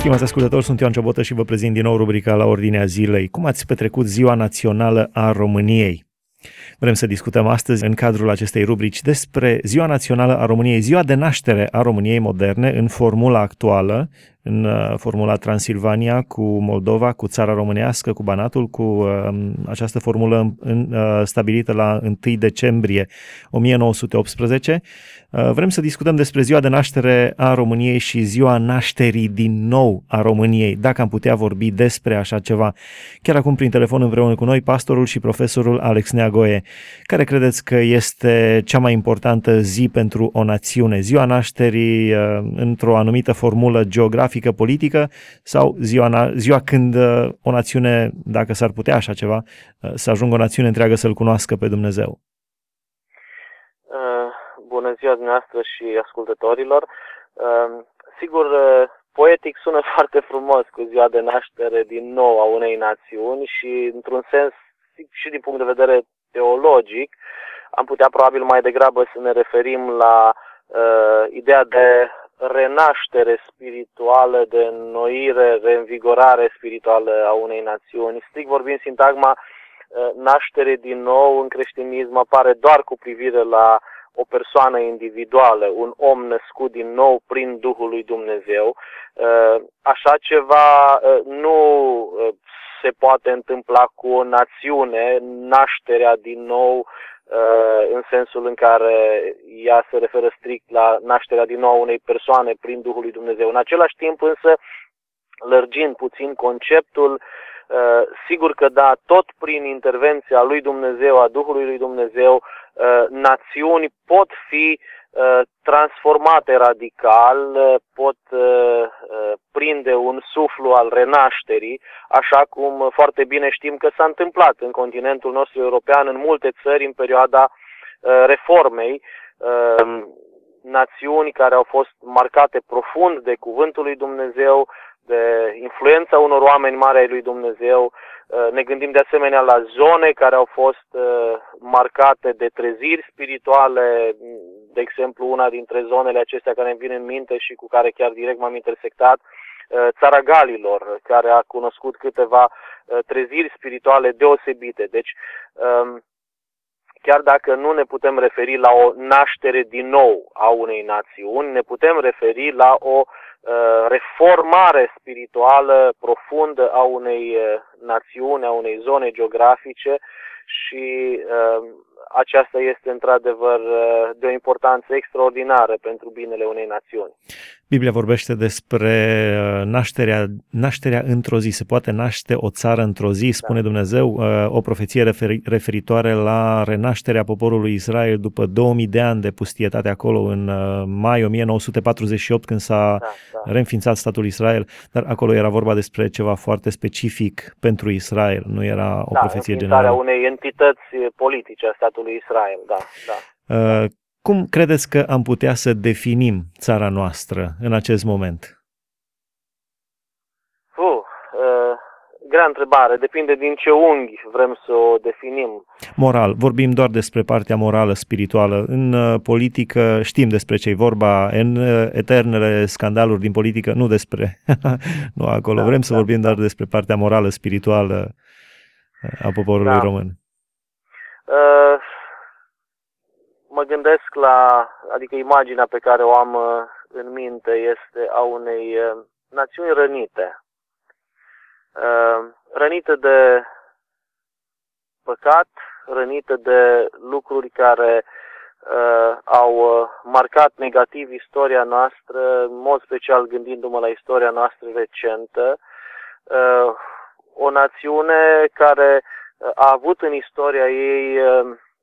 Stimați ascultători, sunt Ioan Ciobotă și vă prezint din nou rubrica la ordinea zilei. Cum ați petrecut Ziua Națională a României? Vrem să discutăm astăzi, în cadrul acestei rubrici, despre Ziua Națională a României, ziua de naștere a României moderne în formula actuală, în uh, formula Transilvania cu Moldova, cu țara românească, cu Banatul, cu uh, această formulă în, uh, stabilită la 1 decembrie 1918. Uh, vrem să discutăm despre ziua de naștere a României și ziua nașterii din nou a României, dacă am putea vorbi despre așa ceva. Chiar acum prin telefon împreună cu noi, pastorul și profesorul Alex Neagoe. Care credeți că este cea mai importantă zi pentru o națiune? Ziua nașterii uh, într-o anumită formulă geografică, politică sau ziua, ziua când uh, o națiune, dacă s-ar putea așa ceva, să ajungă o națiune întreagă să-L cunoască pe Dumnezeu? bună ziua dumneavoastră și ascultătorilor. Ehm, sigur, eh, poetic sună foarte frumos cu ziua de naștere din nou a unei națiuni și, într-un sens, și din punct de vedere teologic, am putea probabil mai degrabă să ne referim la uh, ideea de renaștere spirituală, de înnoire, reînvigorare spirituală a unei națiuni. Strict vorbind, sintagma uh, naștere din nou în creștinism apare doar cu privire la o persoană individuală, un om născut din nou prin Duhul lui Dumnezeu. Uh, așa ceva uh, nu uh, se poate întâmpla cu o națiune, nașterea din nou în sensul în care ea se referă strict la nașterea din nou a unei persoane prin Duhul lui Dumnezeu. În același timp însă, lărgind puțin conceptul, sigur că da, tot prin intervenția lui Dumnezeu, a Duhului lui Dumnezeu, Uh, națiuni pot fi uh, transformate radical, uh, pot prinde un suflu al renașterii, așa cum foarte bine știm că s-a întâmplat în continentul nostru european, în multe țări, în perioada reformei, națiuni care au fost marcate profund de cuvântul lui Dumnezeu, de influența unor oameni mari ai lui Dumnezeu, Uh, ne gândim de asemenea la zone care au fost uh, marcate de treziri spirituale, de exemplu una dintre zonele acestea care îmi vin în minte și cu care chiar direct m-am intersectat, uh, țara Galilor, care a cunoscut câteva treziri spirituale deosebite. Deci, um, chiar dacă nu ne putem referi la o naștere din nou a unei națiuni, ne putem referi la o Uh, reformare spirituală profundă a unei uh, națiuni, a unei zone geografice și uh, aceasta este într-adevăr de o importanță extraordinară pentru binele unei națiuni. Biblia vorbește despre uh, nașterea, nașterea într-o zi. Se poate naște o țară într-o zi, spune da. Dumnezeu, uh, o profeție referi, referitoare la renașterea poporului Israel după 2000 de ani de pustietate acolo în uh, mai 1948 când s-a da, da. reînființat statul Israel, dar acolo era vorba despre ceva foarte specific pentru Israel, nu era o da, profeție generală. unei entități politice a statului Israel, da. da. Uh, cum credeți că am putea să definim țara noastră în acest moment? Uh, uh, grea întrebare. Depinde din ce unghi vrem să o definim. Moral. Vorbim doar despre partea morală, spirituală. În uh, politică știm despre ce e vorba. În uh, eternele scandaluri din politică, nu despre... nu acolo. Da, vrem să da, vorbim da. doar despre partea morală, spirituală uh, a poporului da. român. Uh, mă gândesc la, adică imaginea pe care o am uh, în minte este a unei uh, națiuni rănite. Uh, rănită de păcat, rănită de lucruri care au marcat negativ istoria noastră, în mod special gândindu-mă la istoria noastră recentă. O națiune care a avut în istoria ei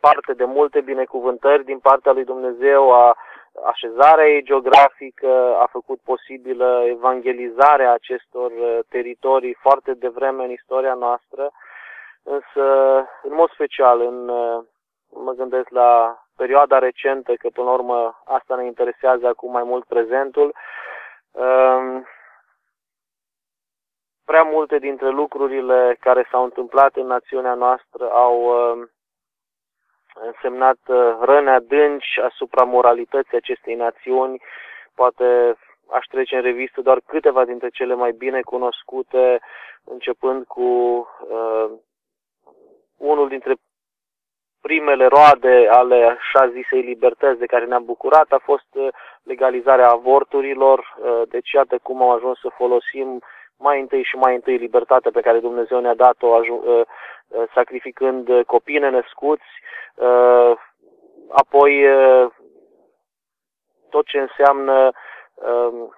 parte de multe binecuvântări din partea lui Dumnezeu, a așezarea ei geografică a făcut posibilă evangelizarea acestor uh, teritorii foarte devreme în istoria noastră, însă, în mod special, în, uh, mă gândesc la perioada recentă, că până la urmă asta ne interesează acum mai mult prezentul, um, prea multe dintre lucrurile care s-au întâmplat în națiunea noastră au um, însemnat uh, răni adânci asupra moralității acestei națiuni, poate aș trece în revistă doar câteva dintre cele mai bine cunoscute, începând cu uh, unul dintre primele roade ale așa zisei libertăți de care ne-am bucurat a fost uh, legalizarea avorturilor. Uh, deci iată cum am ajuns să folosim mai întâi și mai întâi libertatea pe care Dumnezeu ne-a dat-o uh, sacrificând copii nenăscuți, apoi tot ce înseamnă um,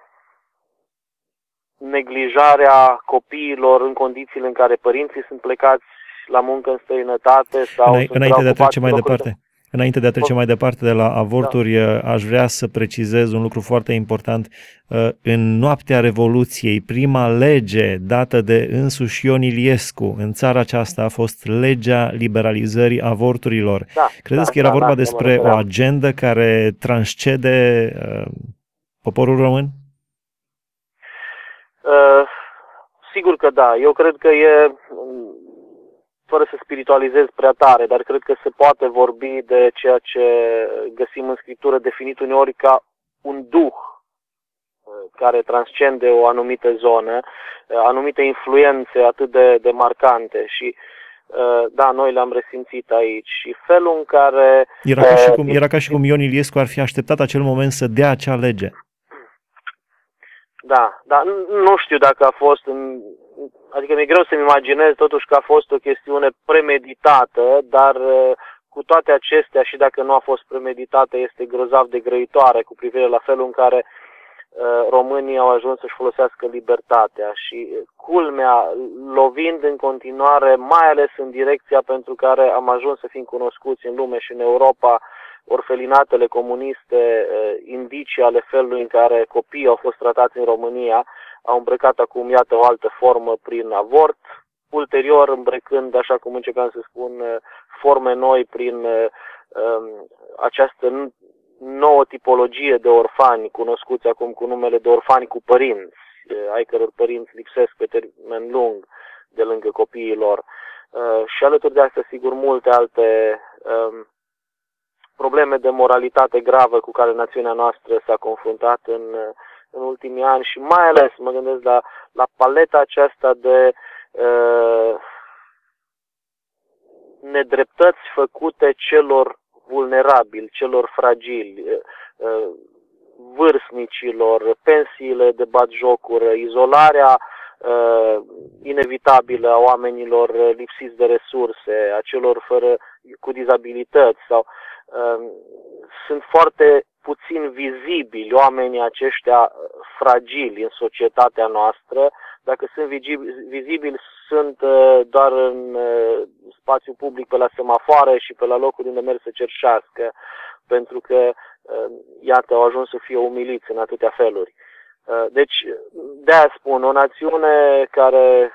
neglijarea copiilor în condițiile în care părinții sunt plecați la muncă în străinătate sau Îna, înainte de a trece mai departe. Înainte de a trece mai departe de la avorturi, da. aș vrea să precizez un lucru foarte important. Uh, în noaptea Revoluției, prima lege dată de însuși Ion Iliescu în țara aceasta a fost legea liberalizării avorturilor. Da, Credeți da, că era da, vorba da, despre o agendă care transcede uh, poporul român? Uh, sigur că da. Eu cred că e fără să spiritualizez prea tare, dar cred că se poate vorbi de ceea ce găsim în Scriptură definit uneori ca un duh uh, care transcende o anumită zonă, uh, anumite influențe atât de, de marcante și uh, da, noi le-am resimțit aici și felul în care... Era ca, și cum, era ca și cum Ion Iliescu ar fi așteptat acel moment să dea acea lege. Da, da, nu știu dacă a fost în, adică mi-e greu să-mi imaginez totuși că a fost o chestiune premeditată, dar uh, cu toate acestea și dacă nu a fost premeditată este grozav de grăitoare cu privire la felul în care uh, românii au ajuns să-și folosească libertatea și uh, culmea lovind în continuare, mai ales în direcția pentru care am ajuns să fim cunoscuți în lume și în Europa, orfelinatele comuniste, indicii ale felului în care copiii au fost tratați în România, au îmbrăcat acum, iată, o altă formă prin avort, ulterior îmbrăcând, așa cum începeam să spun, uh, forme noi prin uh, um, această nouă tipologie de orfani, cunoscuți acum cu numele de orfani cu părinți, uh, ai căror părinți lipsesc pe termen lung de lângă copiilor. Și alături de asta, sigur, multe alte um, probleme de moralitate gravă cu care națiunea noastră s-a confruntat în în ultimii ani și mai ales mă gândesc la, la paleta aceasta de uh, nedreptăți făcute celor vulnerabili, celor fragili, uh, vârstnicilor, pensiile de batjocură, izolarea uh, inevitabilă a oamenilor lipsiți de resurse, a celor fără cu dizabilități sau uh, sunt foarte puțin vizibili oamenii aceștia uh, fragili în societatea noastră. Dacă sunt vizibili, sunt uh, doar în uh, spațiu public pe la semafoare și pe la locuri unde merg să cerșească, pentru că, iată, au ajuns să fie umiliți în atâtea feluri. Deci, de-aia spun, o națiune care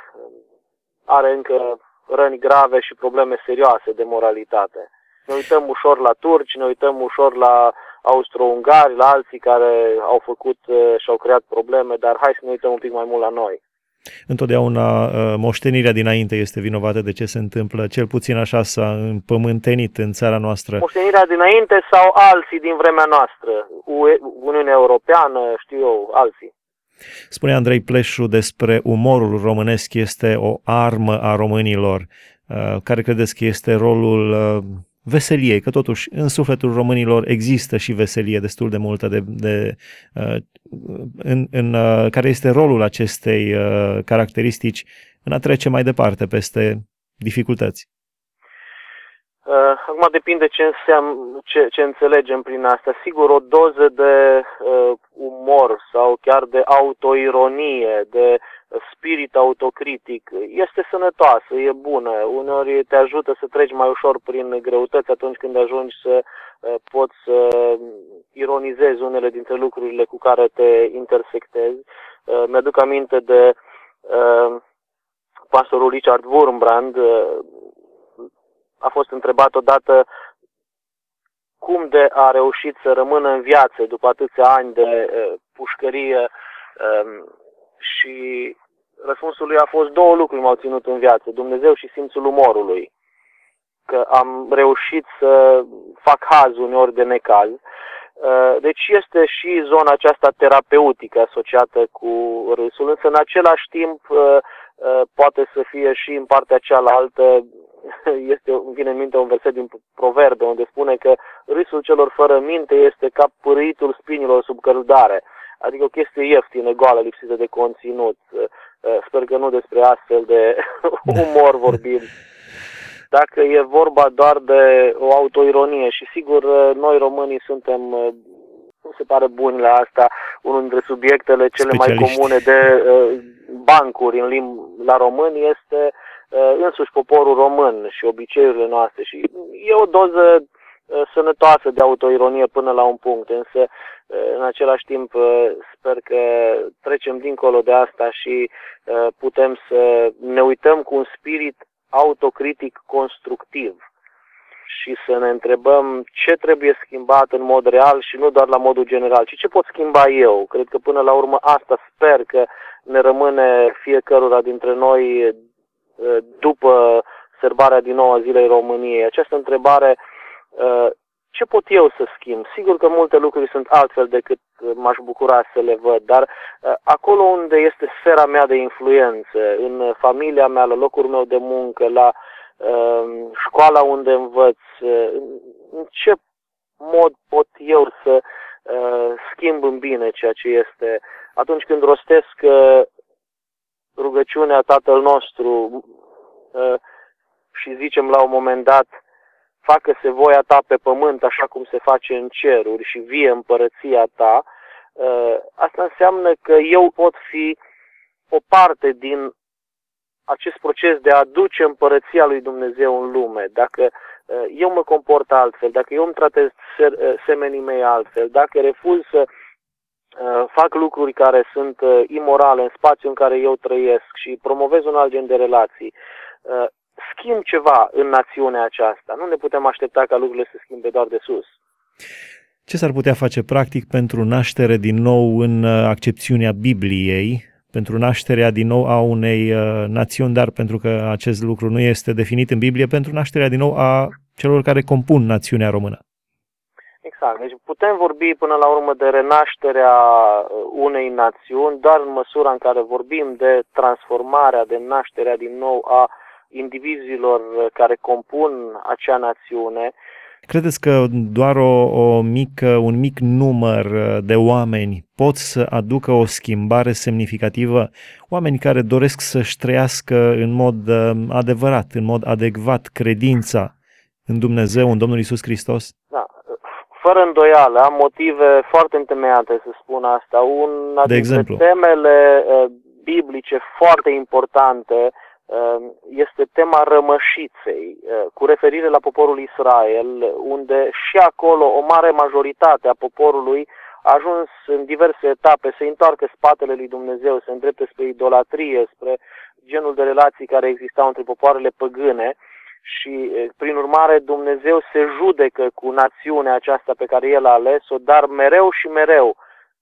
are încă răni grave și probleme serioase de moralitate. Ne uităm ușor la turci, ne uităm ușor la austro-ungari, la alții care au făcut uh, și au creat probleme, dar hai să ne uităm un pic mai mult la noi. Întotdeauna uh, moștenirea dinainte este vinovată de ce se întâmplă, cel puțin așa s-a împământenit în țara noastră. Moștenirea dinainte sau alții din vremea noastră, Uniunea Europeană, știu eu, alții. Spune Andrei Pleșu despre umorul românesc este o armă a românilor. Uh, care credeți că este rolul veseliei, că totuși în sufletul românilor există și veselie destul de multă, de, de, uh, în, în, uh, care este rolul acestei uh, caracteristici în a trece mai departe peste dificultăți. Acum depinde ce, înseamnă, ce, ce înțelegem prin asta. Sigur, o doză de uh, umor sau chiar de autoironie, de spirit autocritic este sănătoasă, e bună. Uneori te ajută să treci mai ușor prin greutăți atunci când ajungi să uh, poți să ironizezi unele dintre lucrurile cu care te intersectezi. Uh, mi-aduc aminte de uh, pastorul Richard Wurmbrand, a fost întrebat odată cum de a reușit să rămână în viață după atâția ani de pușcărie um, și răspunsul lui a fost două lucruri m-au ținut în viață, Dumnezeu și simțul umorului. Că am reușit să fac haz uneori de necaz Deci este și zona aceasta terapeutică asociată cu râsul, însă în același timp poate să fie și în partea cealaltă este, îmi vine în minte un verset din Proverbe unde spune că râsul celor fără minte este ca pârâitul spinilor sub căldare. Adică o chestie ieftină, goală, lipsită de conținut. Sper că nu despre astfel de umor vorbim. Dacă e vorba doar de o autoironie și sigur noi românii suntem nu se pare buni la asta, unul dintre subiectele cele mai comune de uh, bancuri în limb- la români este uh, însuși poporul român și obiceiurile noastre și e o doză uh, sănătoasă de autoironie până la un punct, însă uh, în același timp uh, sper că trecem dincolo de asta și uh, putem să ne uităm cu un spirit autocritic constructiv și să ne întrebăm ce trebuie schimbat în mod real și nu doar la modul general, ci ce pot schimba eu. Cred că până la urmă asta sper că ne rămâne fiecărura dintre noi eh, după sărbarea din nou a Zilei României. Această întrebare, eh, ce pot eu să schimb? Sigur că multe lucruri sunt altfel decât m-aș bucura să le văd, dar eh, acolo unde este sfera mea de influență, în familia mea, la locul meu de muncă, la Ehm, școala unde învăț, în ce mod pot eu să schimb în bine ceea ce este atunci când rostesc rugăciunea Tatăl nostru și zicem la un moment dat, facă-se voia ta pe pământ așa cum se face în ceruri și vie împărăția ta, asta înseamnă că eu pot fi o parte din acest proces de a aduce împărăția lui Dumnezeu în lume, dacă uh, eu mă comport altfel, dacă eu îmi tratez uh, semenii mei altfel, dacă refuz să uh, fac lucruri care sunt imorale în spațiul în care eu trăiesc și promovez un alt gen de relații, schimb ceva în națiunea aceasta. Nu ne putem aștepta ca lucrurile să schimbe doar de sus. Ce s-ar putea face practic pentru naștere din nou în accepțiunea Bibliei, pentru nașterea din nou a unei uh, națiuni, dar pentru că acest lucru nu este definit în Biblie, pentru nașterea din nou a celor care compun națiunea română. Exact. Deci putem vorbi până la urmă de renașterea uh, unei națiuni, doar în măsura în care vorbim de transformarea, de nașterea din nou a indivizilor uh, care compun acea națiune Credeți că doar o, o mică, un mic număr de oameni pot să aducă o schimbare semnificativă? Oameni care doresc să-și trăiască în mod uh, adevărat, în mod adecvat credința în Dumnezeu, în Domnul Isus Hristos? Da. Fără îndoială, am motive foarte întemeiate să spun asta. Una de dintre exemplu. temele uh, biblice foarte importante Ehm, este tema rămășiței, eh, cu referire la poporul Israel, unde și acolo o mare majoritate a poporului a ajuns în diverse etape să întoarcă spatele lui Dumnezeu, să îndrepte spre idolatrie, spre genul de relații care existau între popoarele păgâne și, eh, prin urmare, Dumnezeu se judecă cu națiunea aceasta pe care El a ales-o, dar mereu și mereu,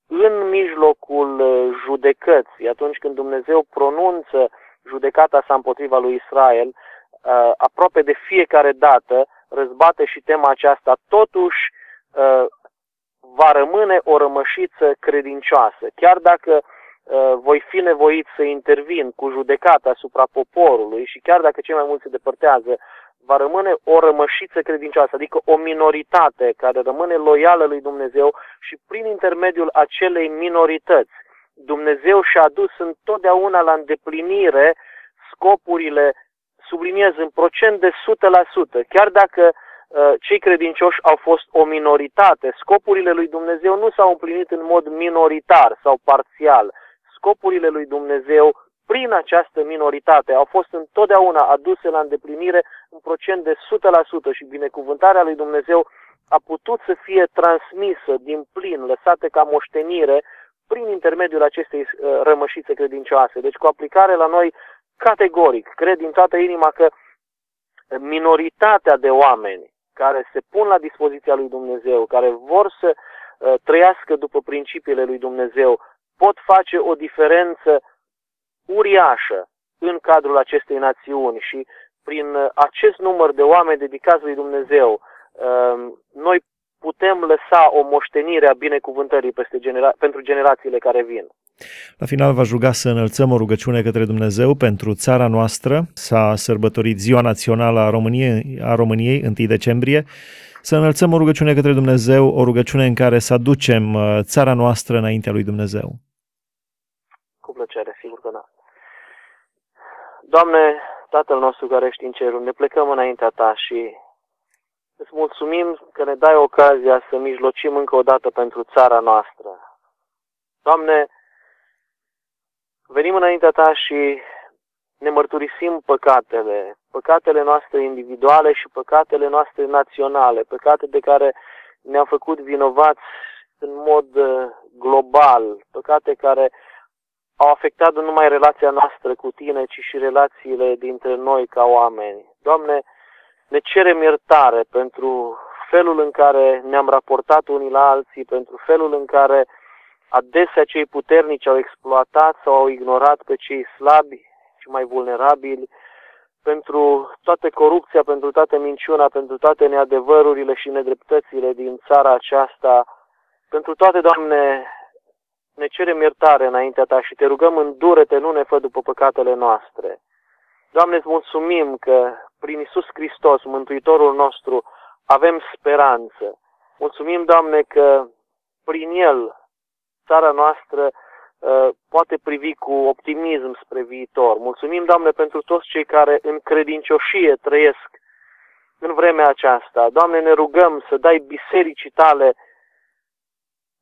în mijlocul eh, judecății, atunci când Dumnezeu pronunță judecata sa împotriva lui Israel, uh, aproape de fiecare dată răzbate și tema aceasta, totuși uh, va rămâne o rămășiță credincioasă. Chiar dacă uh, voi fi nevoit să intervin cu judecata asupra poporului și chiar dacă cei mai mulți se depărtează, va rămâne o rămășiță credincioasă, adică o minoritate care rămâne loială lui Dumnezeu și prin intermediul acelei minorități Dumnezeu și-a adus întotdeauna la îndeplinire scopurile, subliniez, în procent de 100%. Chiar dacă uh, cei credincioși au fost o minoritate, scopurile lui Dumnezeu nu s-au împlinit în mod minoritar sau parțial. Scopurile lui Dumnezeu prin această minoritate au fost întotdeauna aduse la îndeplinire în procent de 100% și binecuvântarea lui Dumnezeu a putut să fie transmisă din plin, lăsată ca moștenire prin intermediul acestei uh, rămășițe credincioase. Deci cu aplicare la noi categoric, cred din toată inima că minoritatea de oameni care se pun la dispoziția lui Dumnezeu, care vor să uh, trăiască după principiile lui Dumnezeu, pot face o diferență uriașă în cadrul acestei națiuni și prin uh, acest număr de oameni dedicați lui Dumnezeu, noi putem lăsa o moștenire a binecuvântării peste genera- pentru generațiile care vin. La final v-aș ruga să înălțăm o rugăciune către Dumnezeu pentru țara noastră. S-a sărbătorit Ziua Națională a României, a României 1 decembrie. Să înălțăm o rugăciune către Dumnezeu, o rugăciune în care să aducem uh, țara noastră înaintea lui Dumnezeu. Cu plăcere, sigur că da. Doamne, Tatăl nostru care ești în cerul, ne plecăm înaintea Ta și îți mulțumim că ne dai ocazia să mijlocim încă o dată pentru țara noastră. Doamne, venim înaintea Ta și ne mărturisim păcatele, păcatele noastre individuale și păcatele noastre naționale, păcate de care ne-am făcut vinovați în mod uh, global, păcate care au afectat nu numai relația noastră cu tine, ci și relațiile dintre noi ca oameni. Doamne, ne cerem iertare pentru felul în care ne-am raportat unii la alții, pentru felul în care adesea cei puternici au exploatat sau au ignorat pe cei slabi și mai vulnerabili, pentru toată corupția, pentru toată minciuna, pentru toate neadevărurile și nedreptățile din țara aceasta, pentru toate, Doamne, ne cerem iertare înaintea Ta și te rugăm îndură-te, nu ne fă după păcatele noastre. Doamne, îți mulțumim că prin Isus Hristos, Mântuitorul nostru, avem speranță. Mulțumim, Doamne, că prin El țara noastră uh, poate privi cu optimism spre viitor. Mulțumim, Doamne, pentru toți cei care în credincioșie trăiesc în vremea aceasta. Doamne, ne rugăm să dai bisericii tale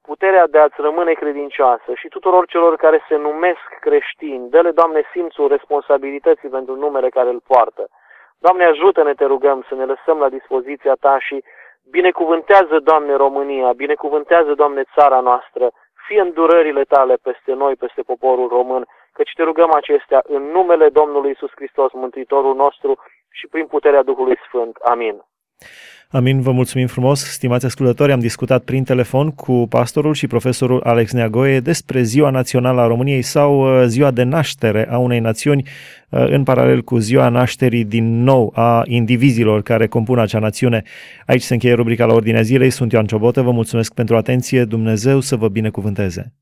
puterea de a-ți rămâne credincioasă și tuturor celor care se numesc creștini, dă-le, Doamne, simțul responsabilității pentru numele care îl poartă. Doamne, ajută-ne, te rugăm, să ne lăsăm la dispoziția Ta și binecuvântează, Doamne, România, binecuvântează, Doamne, țara noastră, fie îndurările Tale peste noi, peste poporul român, căci te rugăm acestea în numele Domnului Isus Hristos, Mântuitorul nostru și prin puterea Duhului Sfânt. Amin. Amin, vă mulțumim frumos, stimați ascultători. Am discutat prin telefon cu pastorul și profesorul Alex Neagoe despre Ziua Națională a României sau uh, ziua de naștere a unei națiuni, uh, în paralel cu ziua nașterii din nou a indivizilor care compun acea națiune. Aici se încheie rubrica la ordinea zilei. Sunt Ioan Ciobotă, vă mulțumesc pentru atenție. Dumnezeu să vă binecuvânteze.